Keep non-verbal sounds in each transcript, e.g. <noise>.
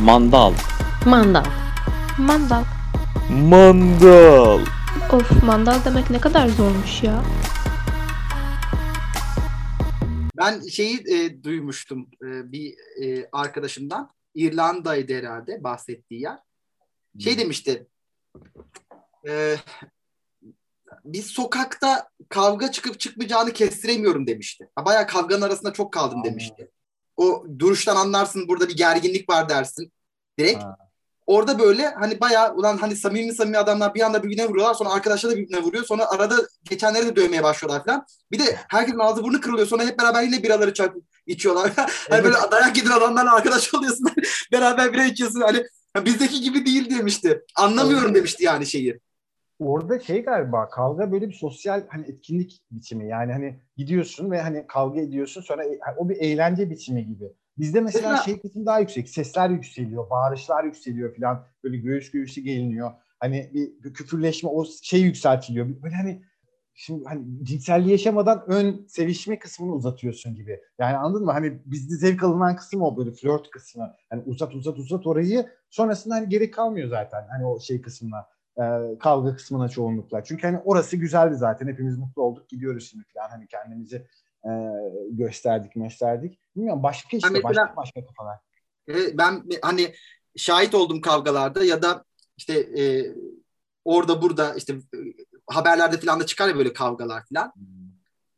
Mandal. Mandal. Mandal. Mandal. Of mandal demek ne kadar zormuş ya. Ben şeyi e, duymuştum e, bir e, arkadaşımdan. İrlanda'ydı herhalde bahsettiği yer. Şey demişti. E, biz sokakta kavga çıkıp çıkmayacağını kestiremiyorum demişti. Ha, Bayağı kavganın arasında çok kaldım demişti. O duruştan anlarsın burada bir gerginlik var dersin. Direkt. Ha. Orada böyle hani bayağı ulan hani samimi samimi adamlar bir anda birbirine vuruyorlar sonra arkadaşlar da birbirine vuruyor sonra arada geçenleri de dövmeye başlıyorlar falan. Bir de herkesin ağzı burnu kırılıyor sonra hep beraber yine biraları çarpıp içiyorlar. <laughs> hani Evet. böyle dayak yediren adamlarla arkadaş oluyorsun. beraber bira içiyorsun hani "Ya bizdeki gibi değil demişti. Anlamıyorum demişti yani şeyi. Orada şey galiba kavga böyle bir sosyal hani etkinlik biçimi. Yani hani gidiyorsun ve hani kavga ediyorsun sonra e- o bir eğlence biçimi gibi. Bizde mesela Mesela- şey kısmı daha yüksek. Sesler yükseliyor, bağırışlar yükseliyor falan. Böyle göğüs göğüsü geliniyor. Hani bir, bir küfürleşme o şey yükseltiliyor. Böyle hani şimdi hani cinselliği yaşamadan ön sevişme kısmını uzatıyorsun gibi. Yani anladın mı? Hani bizde zevk alınan kısım o böyle flört kısmı. Hani uzat uzat uzat orayı sonrasında hani gerek kalmıyor zaten. Hani o şey kısmına e, kavga kısmına çoğunlukla. Çünkü hani orası güzeldi zaten. Hepimiz mutlu olduk. Gidiyoruz şimdi falan. Hani kendimizi e, gösterdik gösterdik. Bilmiyorum başka işte mesela- başka başka kafalar. E, ben hani şahit oldum kavgalarda ya da işte e, orada burada işte e, haberlerde falan da çıkar ya böyle kavgalar falan.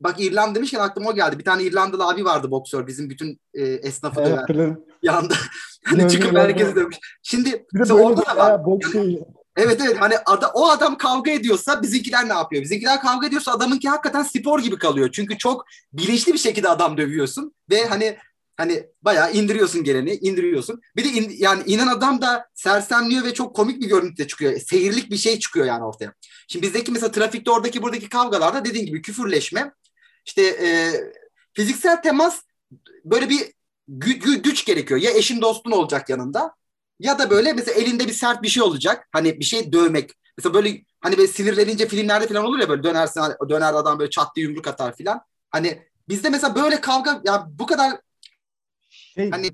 Bak İrlanda demişken aklıma o geldi. Bir tane İrlandalı abi vardı boksör. Bizim bütün e, esnafı Evet, hatırladım. yanda. <laughs> hani çıkıp herkesi dövmüş. Şimdi Bir de orada da var. şeyi. Evet evet hani ada, o adam kavga ediyorsa bizimkiler ne yapıyor? Bizimkiler kavga ediyorsa adamınki hakikaten spor gibi kalıyor. Çünkü çok bilinçli bir şekilde adam dövüyorsun ve hani hani bayağı indiriyorsun geleni, indiriyorsun. Bir de in- yani inen adam da sersemliyor ve çok komik bir görüntüde çıkıyor. Seyirlik bir şey çıkıyor yani ortaya. Şimdi bizdeki mesela trafikte oradaki buradaki kavgalarda dediğin gibi küfürleşme, işte e, fiziksel temas böyle bir gü- gü- güç gerekiyor. Ya eşin dostun olacak yanında ya da böyle mesela elinde bir sert bir şey olacak. Hani bir şey dövmek. Mesela böyle hani böyle sinirlenince filmlerde falan olur ya böyle dönersin döner adam böyle çat diye yumruk atar falan. Hani bizde mesela böyle kavga ya bu kadar Şey, Hani-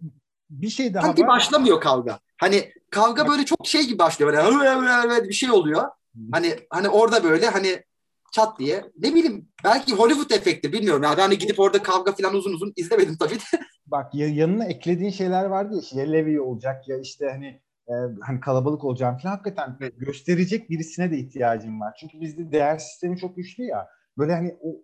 bir şey daha sanki var. başlamıyor kavga. Hani kavga böyle çok şey gibi başlıyor böyle bir şey oluyor. Hani hani orada böyle hani çat diye ne bileyim belki Hollywood efekti bilmiyorum. Yani hani gidip orada kavga falan uzun uzun izlemedim tabii de. Bak ya, yanına eklediğin şeyler vardı ya işte ya Levi olacak ya işte hani e, hani kalabalık olacağım falan hakikaten gösterecek birisine de ihtiyacım var. Çünkü bizde değer sistemi çok güçlü ya. Böyle hani o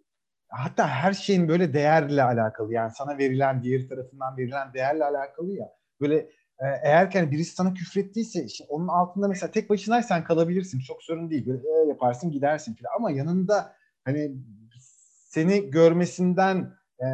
hatta her şeyin böyle değerle alakalı yani sana verilen diğer tarafından verilen değerle alakalı ya. Böyle e, eğer ki hani birisi sana küfrettiyse işte onun altında mesela tek başınaysan kalabilirsin çok sorun değil. Böyle e, yaparsın gidersin falan ama yanında hani seni görmesinden e,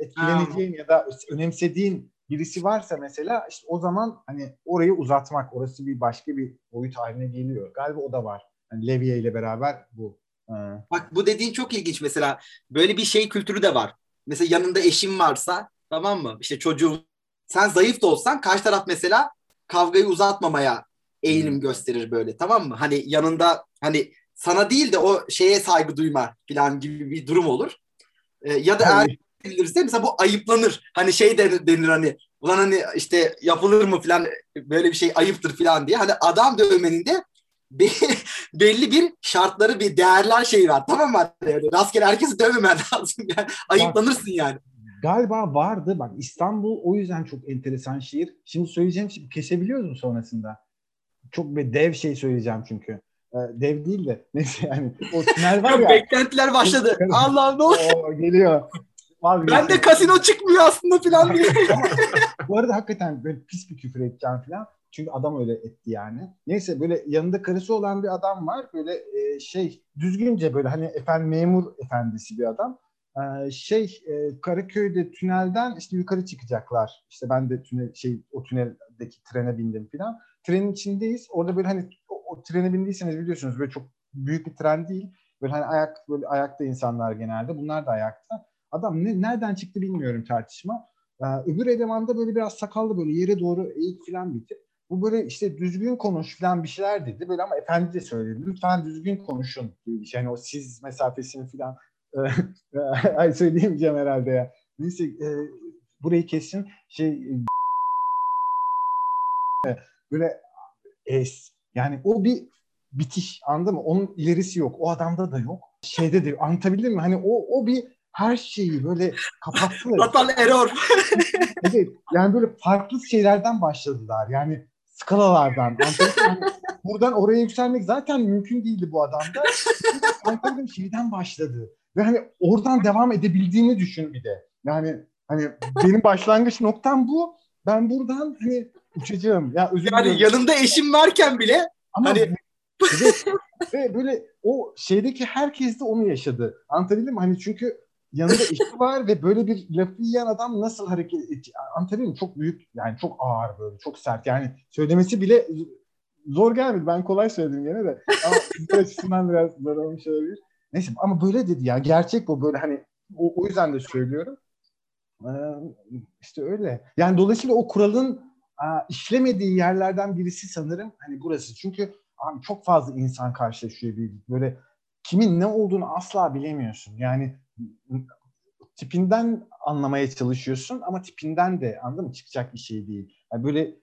etkileneceğin ya da önemsediğin birisi varsa mesela işte o zaman hani orayı uzatmak orası bir başka bir boyut haline geliyor. Galiba o da var. Hani Leviye ile beraber bu. Ha. Bak bu dediğin çok ilginç mesela. Böyle bir şey kültürü de var. Mesela yanında eşin varsa tamam mı? İşte çocuğun sen zayıf da olsan karşı taraf mesela kavgayı uzatmamaya eğilim Hmm. gösterir böyle tamam mı? Hani yanında hani sana değil de o şeye saygı duyma falan gibi bir durum olur. Ee, ya da eğer edilirse mesela bu ayıplanır. Hani şey denir, denir hani ulan hani işte yapılır mı falan böyle bir şey ayıptır falan diye. Hani adam dövmenin de be- <laughs> belli bir şartları bir değerler şeyi var. Tamam mı? Yani rastgele herkesi dövmemen <laughs> lazım. Yani ayıplanırsın yani. Galiba vardı. Bak İstanbul o yüzden çok enteresan şehir. Şimdi söyleyeceğim şey kesebiliyoruz mu sonrasında? Çok bir dev şey söyleyeceğim çünkü. Ee, dev değil de <laughs> neyse yani o tünel var ya. beklentiler başladı. Allah'ım ne oldu? Oo, geliyor. Ben de kasino çıkmıyor aslında falan diye. <laughs> Bu arada hakikaten böyle pis bir küfür edeceğim falan. Çünkü adam öyle etti yani. Neyse böyle yanında karısı olan bir adam var. Böyle e, şey düzgünce böyle hani efendim memur efendisi bir adam. Ee, şey e, Karaköy'de tünelden işte yukarı çıkacaklar. İşte ben de tünel şey o tüneldeki trene bindim falan. Trenin içindeyiz. Orada böyle hani o, o trene bindiyseniz biliyorsunuz böyle çok büyük bir tren değil. Böyle hani ayak böyle ayakta insanlar genelde. Bunlar da ayakta. Adam ne, nereden çıktı bilmiyorum tartışma. Ee, öbür eleman da böyle biraz sakallı böyle yere doğru eğik falan bir tip. Bu böyle işte düzgün konuş falan bir şeyler dedi. Böyle ama efendi de söyledi. Lütfen düzgün konuşun gibi şey. Yani o siz mesafesini falan <laughs> ay söyleyemeyeceğim herhalde ya. Neyse e, burayı kesin. Şey böyle es. Yani o bir bitiş anladın mı? Onun ilerisi yok. O adamda da yok. Şeyde de anlatabildim mi? Hani o o bir her şeyi böyle kapattı. Fatal <laughs> error. <laughs> evet. Yani böyle farklı şeylerden başladılar. Yani skalalardan. Hani <laughs> buradan oraya yükselmek zaten mümkün değildi bu adamda. Anlatabildim şeyden başladı. Ve hani oradan devam edebildiğini düşün bir de. Yani hani benim başlangıç noktam bu. Ben buradan hani uçacağım. Ya özür Yani diliyorum. yanında eşim varken bile Ama Hani- evet, ve böyle o şeydeki herkes de onu yaşadı. Anlatabildim mi? Hani çünkü yanında eşi var ve böyle bir lafı yiyen adam nasıl hareket edecek? Mi? Çok büyük yani çok ağır böyle çok sert. Yani söylemesi bile zor gelmedi. Ben kolay söyledim gene de. Ama <laughs> sizler açısından biraz zor olmuş olabilir. Neyse ama böyle dedi ya. Gerçek bu böyle hani o, o yüzden de söylüyorum. Ee, işte öyle. Yani dolayısıyla o kuralın aa, işlemediği yerlerden birisi sanırım hani burası. Çünkü abi çok fazla insan karşılaşıyor bir böyle kimin ne olduğunu asla bilemiyorsun. Yani tipinden anlamaya çalışıyorsun ama tipinden de anladın mı çıkacak bir şey değil. Yani böyle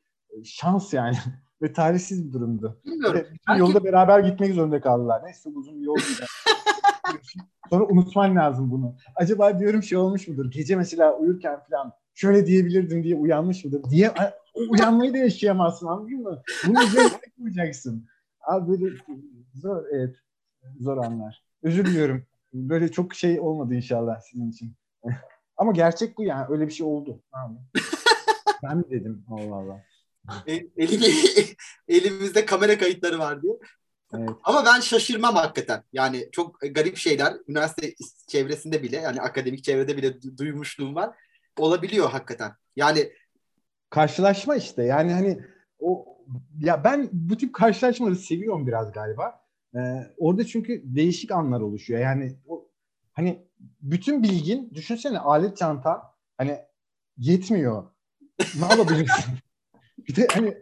şans yani <laughs> ve tarihsiz bir durumdu. bilmiyorum. Ve Belki- yolda beraber gitmek zorunda kaldılar. Neyse uzun bir yol. <laughs> Sonra unutman lazım bunu. Acaba diyorum şey olmuş mudur? Gece mesela uyurken falan şöyle diyebilirdim diye uyanmış mıdır? Diye uyanmayı da yaşayamazsın anladın mı? Bunu koyacaksın. Abi böyle zor evet. Zor anlar. Özür diliyorum. Böyle çok şey olmadı inşallah sizin için. <laughs> Ama gerçek bu yani. Öyle bir şey oldu. Tamam. <laughs> ben mi dedim? Allah Allah. E- elim- <laughs> elimizde kamera kayıtları var diye. Evet. Ama ben şaşırmam hakikaten. Yani çok garip şeyler üniversite çevresinde bile yani akademik çevrede bile du- duymuşluğum var. Olabiliyor hakikaten. Yani karşılaşma işte. Yani hani o ya ben bu tip karşılaşmaları seviyorum biraz galiba. Ee, orada çünkü değişik anlar oluşuyor. Yani o hani bütün bilgin düşünsene alet çanta hani yetmiyor. Ne yapabilirsin? <laughs> bir de hani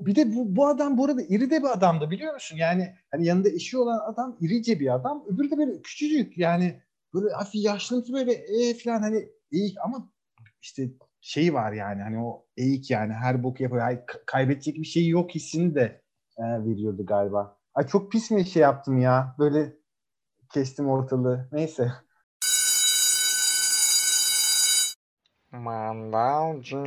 bir de bu, bu adam bu arada iri de bir adamdı biliyor musun? Yani hani yanında eşi olan adam irice bir adam. Öbürü de böyle küçücük yani böyle hafif yaşlıntı böyle e falan hani iyi ama işte şey var yani hani o eğik yani her bok yapıyor. K- kaybedecek bir şey yok hissini de e, veriyordu galiba. Ay çok pis mi şey yaptım ya. Böyle kestim ortalığı. Neyse. Mandalcı.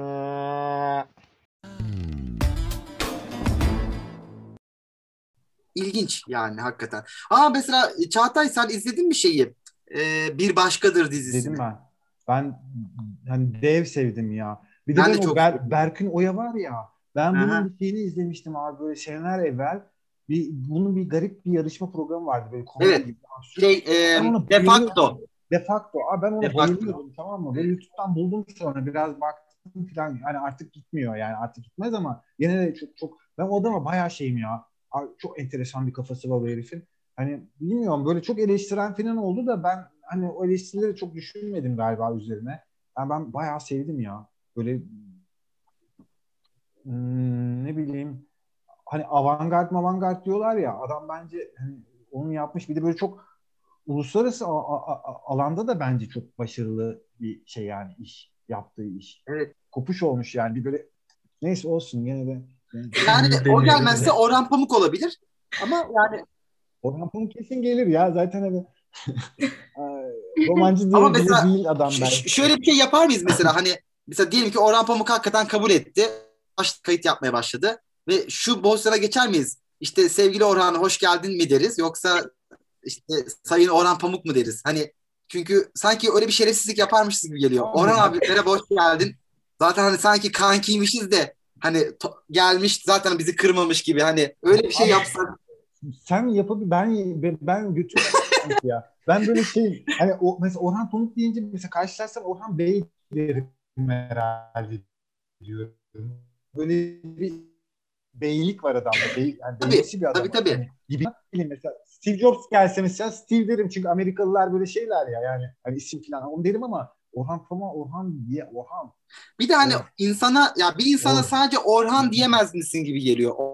ilginç yani hakikaten. Ama mesela Çağatay sen izledin mi şeyi? Ee, bir başkadır dizisini. Dedim ben. Ben hani dev sevdim ya. Bir de Ben de o çok Ber-. Berkın Oya var ya. Ben bunun Aha. bir şeyini izlemiştim abi böyle seneler evvel. Bir, bunun bir garip bir yarışma programı vardı böyle komedi Evet. gibi. Şey, e, onu de facto. De facto. Abi ben facto. bayılıyordum tamam mı? Böyle YouTube'dan buldum sonra biraz baktım falan. Hani artık gitmiyor yani artık gitmez ama yine de çok çok ben o adama bayağı şeyim ya. Çok enteresan bir kafası var o herifin. Hani bilmiyorum böyle çok eleştiren falan oldu da ben hani o eleştirileri çok düşünmedim galiba üzerine. Yani ben bayağı sevdim ya. Böyle hmm, ne bileyim hani avantgard avantgard diyorlar ya adam bence hani onu yapmış bir de böyle çok uluslararası a- a- a- alanda da bence çok başarılı bir şey yani iş yaptığı iş. Evet. Kopuş olmuş yani bir böyle neyse olsun gene de. Yani o gelmezse. Orhan Pamuk olabilir. Ama yani Orhan Pamuk kesin gelir ya zaten hani <laughs> romancı değil, Ama mesela değil adam ş- şöyle bir şey yapar mıyız mesela hani mesela diyelim ki Orhan Pamuk hakikaten kabul etti. Baş kayıt yapmaya başladı ve şu pozisyona geçer miyiz? İşte sevgili Orhan hoş geldin mi deriz yoksa işte Sayın Orhan Pamuk mu deriz? Hani çünkü sanki öyle bir şerefsizlik yaparmışız gibi geliyor. Orhan abi merhaba hoş geldin. Zaten hani sanki kankiymişiz de hani gelmiş zaten bizi kırmamış gibi hani öyle bir şey yapsak. Sen yapıp ben ben, götürmem ya. Ben böyle şey hani o mesela Orhan Pamuk deyince mesela karşılaşsam Orhan Bey derim herhalde diyorum. Böyle bir beylik var adamda. Bey, yani Tabii, bir adam. tabii, tabii. Hani gibi. Mesela Steve Jobs gelse mesela Steve derim çünkü Amerikalılar böyle şeyler ya yani hani isim falan onu derim ama Orhan Pamuk Orhan diye Orhan. Bir de hani Evet. insana ya bir insana Evet. sadece Orhan diyemez misin gibi geliyor. <laughs>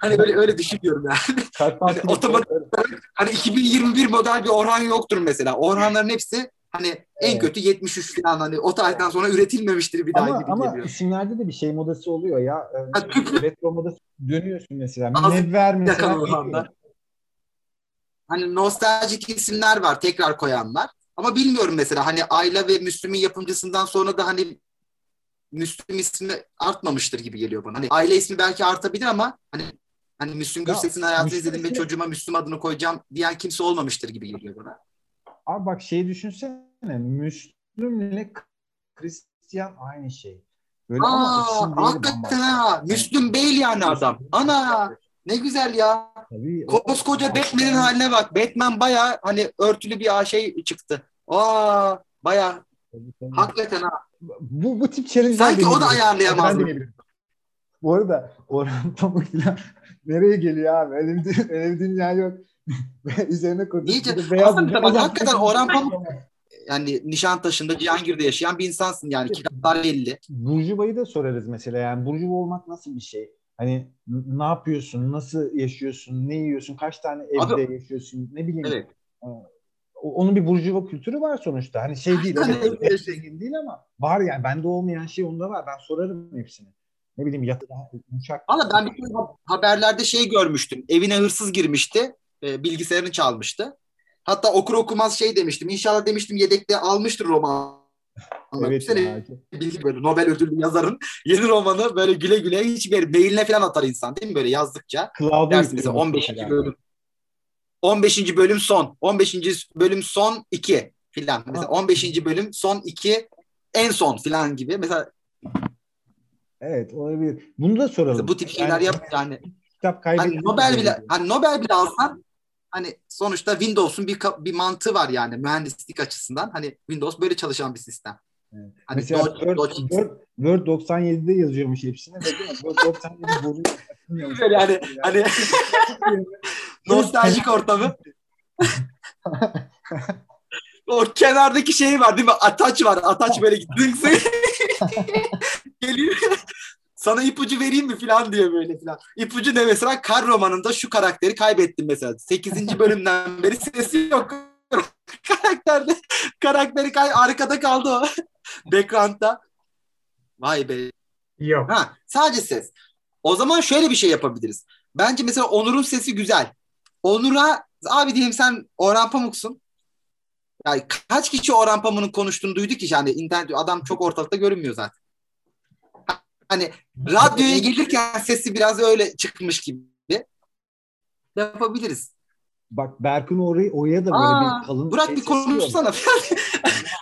Hani böyle öyle düşünüyorum yani. Hani otomatik- Hani 2021 model bir Orhan yoktur mesela. Orhanların hepsi Hani en Evet. kötü 73 falan hani o tarihten sonra üretilmemiştir bir daha Ama, gibi ama geliyor. isimlerde de bir şey modası oluyor ya. Ee, Retro modası dönüyorsun mesela. Münevver mesela. Hani nostaljik isimler var tekrar koyanlar. Ama bilmiyorum mesela hani Ayla ve Müslüm'ün yapımcısından sonra da hani Müslüm ismi artmamıştır gibi geliyor bana. Hani Ayla ismi belki artabilir ama hani hani Müslüm Gürses'in hayatını izledim ve çocuğuma Müslüm adını koyacağım diyen kimse olmamıştır gibi geliyor bana. Abi bak şeyi düşünsene. Müslüm'le Christian aynı şey. Böyle ama Aa, değil hakikaten ha. Müslüm Bey yani adam. Ana ne güzel ya. Tabii, Koskoca Batman'in haline bak. Batman baya hani örtülü bir şey çıktı. Aa baya hakikaten ha. Bu, bu tip challenge'lar Sanki o da ayarlayamaz. Bu arada Orhan Pamuk falan <laughs> nereye geliyor abi? Öyle bir, öyle bir dünya yok. Ve Üzerine kurduk. İyice- beyaz Aslında dünya. bak, Hocam, hakikaten Orhan Pamuk- Yani Nişantaşı'nda, Cihangir'de yaşayan bir insansın yani. Kiralar belli. Burjuvayı da sorarız mesela yani Burjuva olmak nasıl bir şey? Hani ne yapıyorsun, nasıl yaşıyorsun, ne yiyorsun, kaç tane evde Abi- yaşıyorsun, ne bileyim. Evet. O- Onun bir Burjuva kültürü var sonuçta. Hani şey değil, evet, yaşıyorsun? zengin değil ama var yani. Bende olmayan şey onda var. Ben sorarım hepsini. Ne bileyim yatı, uçak. Valla ben bir haberlerde şey görmüştüm. Evine hırsız girmişti. E, bilgisayarını çalmıştı. Hatta okur okumaz şey demiştim. İnşallah demiştim yedekte almıştır roman. Evet. Bilgi böyle Nobel ödüllü yazarın yeni romanı böyle güle güle hiç bir mailine falan atar insan değil mi böyle yazdıkça. Dersin mesela yüklüyormuş 15. mesela. bölüm. 15. bölüm son. 15. bölüm son 2 filan. Mesela Ha. 15. bölüm son 2 en son filan gibi. Mesela Evet olabilir. Bunu da soralım. bu tip şeyler Yani yap yani. Kitap Hani Nobel bile hani Nobel bile alsan hani sonuçta Windows'un bir bir mantığı var yani mühendislik açısından. Hani Windows böyle çalışan bir sistem. Evet. Hani Mesela Dodge- Word, Dodge- Word, Word 97'de yazıyormuş hepsini. Word 97 bozuyor. açılmıyormuş. Böyle hani hani <laughs> nostaljik ortamı. o kenardaki şey var değil mi? Ataç var. Ataç böyle dınksı. <laughs> Geliyor. Sana ipucu vereyim mi falan diye böyle falan. İpucu ne mesela? Kar romanında şu karakteri kaybettim mesela. 8. bölümden beri sesi yok. <laughs> Karakterde karakteri kay arkada kaldı o. <laughs> Background'da. Vay be. Yok. Ha, sadece ses. O zaman şöyle bir şey yapabiliriz. Bence mesela Onur'un sesi güzel. Onur'a abi diyelim sen Orhan Pamuk'sun. Yani kaç kişi Orhan Pamuk'un konuştuğunu duyduk ki yani internet adam çok ortalıkta görünmüyor zaten. Hani radyoya gelirken sesi biraz öyle çıkmış gibi yapabiliriz. Bak Berkun orayı oraya da böyle Aa, bir kalın Burak şey bir konuşsana.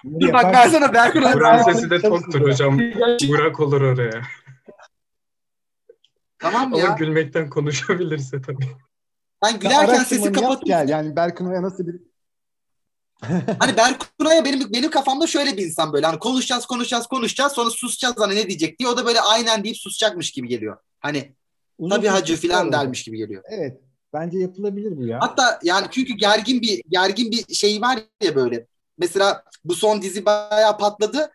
Bir <laughs> bak yaparsan- versene Berkun. Burak'ın sesi de toktur hocam. Burak olur oraya. Tamam Ama ya. gülmekten konuşabilirse tabii. Ben gülerken sesi kapatıyorum. Gel. Yani Berkun oraya nasıl bir Hani Berkun'a benim benim kafamda şöyle bir insan böyle hani konuşacağız konuşacağız konuşacağız sonra susacağız hani ne diyecek diye o da böyle aynen deyip susacakmış gibi geliyor. Hani uzun tabii hacı süresi filan dermiş gibi geliyor. Evet. Bence yapılabilir bu ya. Hatta yani çünkü gergin bir gergin bir şey var ya böyle. Mesela bu son dizi bayağı patladı.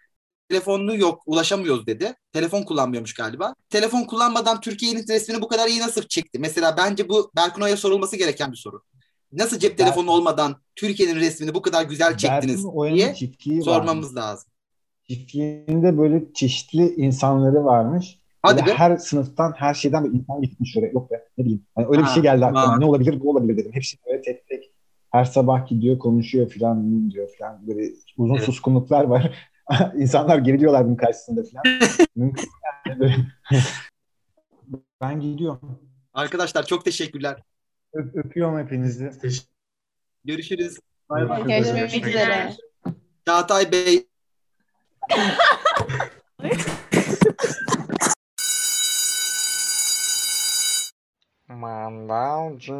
Telefonunu yok ulaşamıyoruz dedi. Telefon kullanmıyormuş galiba. Telefon kullanmadan Türkiye'nin resmini bu kadar iyi nasıl çekti? Mesela bence bu Berkun Oya'ya sorulması gereken bir soru. Nasıl cep telefonu olmadan Türkiye'nin resmini bu kadar güzel çektiniz diye sormamız lazım. Çiftliğinde böyle çeşitli insanları varmış. Hadi Böyle be. her sınıftan, her şeyden bir insan gitmiş oraya. Yok be, ne bileyim. Hani öyle bir Ha, şey geldi aklıma. ha. Ne olabilir, bu olabilir dedim. Hepsini böyle tek tek her sabah gidiyor, konuşuyor falan diyor falan. Böyle uzun Evet. suskunluklar var. <laughs> İnsanlar geriliyorlar bunun karşısında falan. <laughs> Mümkün yani ben gidiyorum. Arkadaşlar çok teşekkürler. Öp- öpüyorum hepinizi. Görüşürüz. Görüşmek üzere. Çağatay Bey Mandalcı.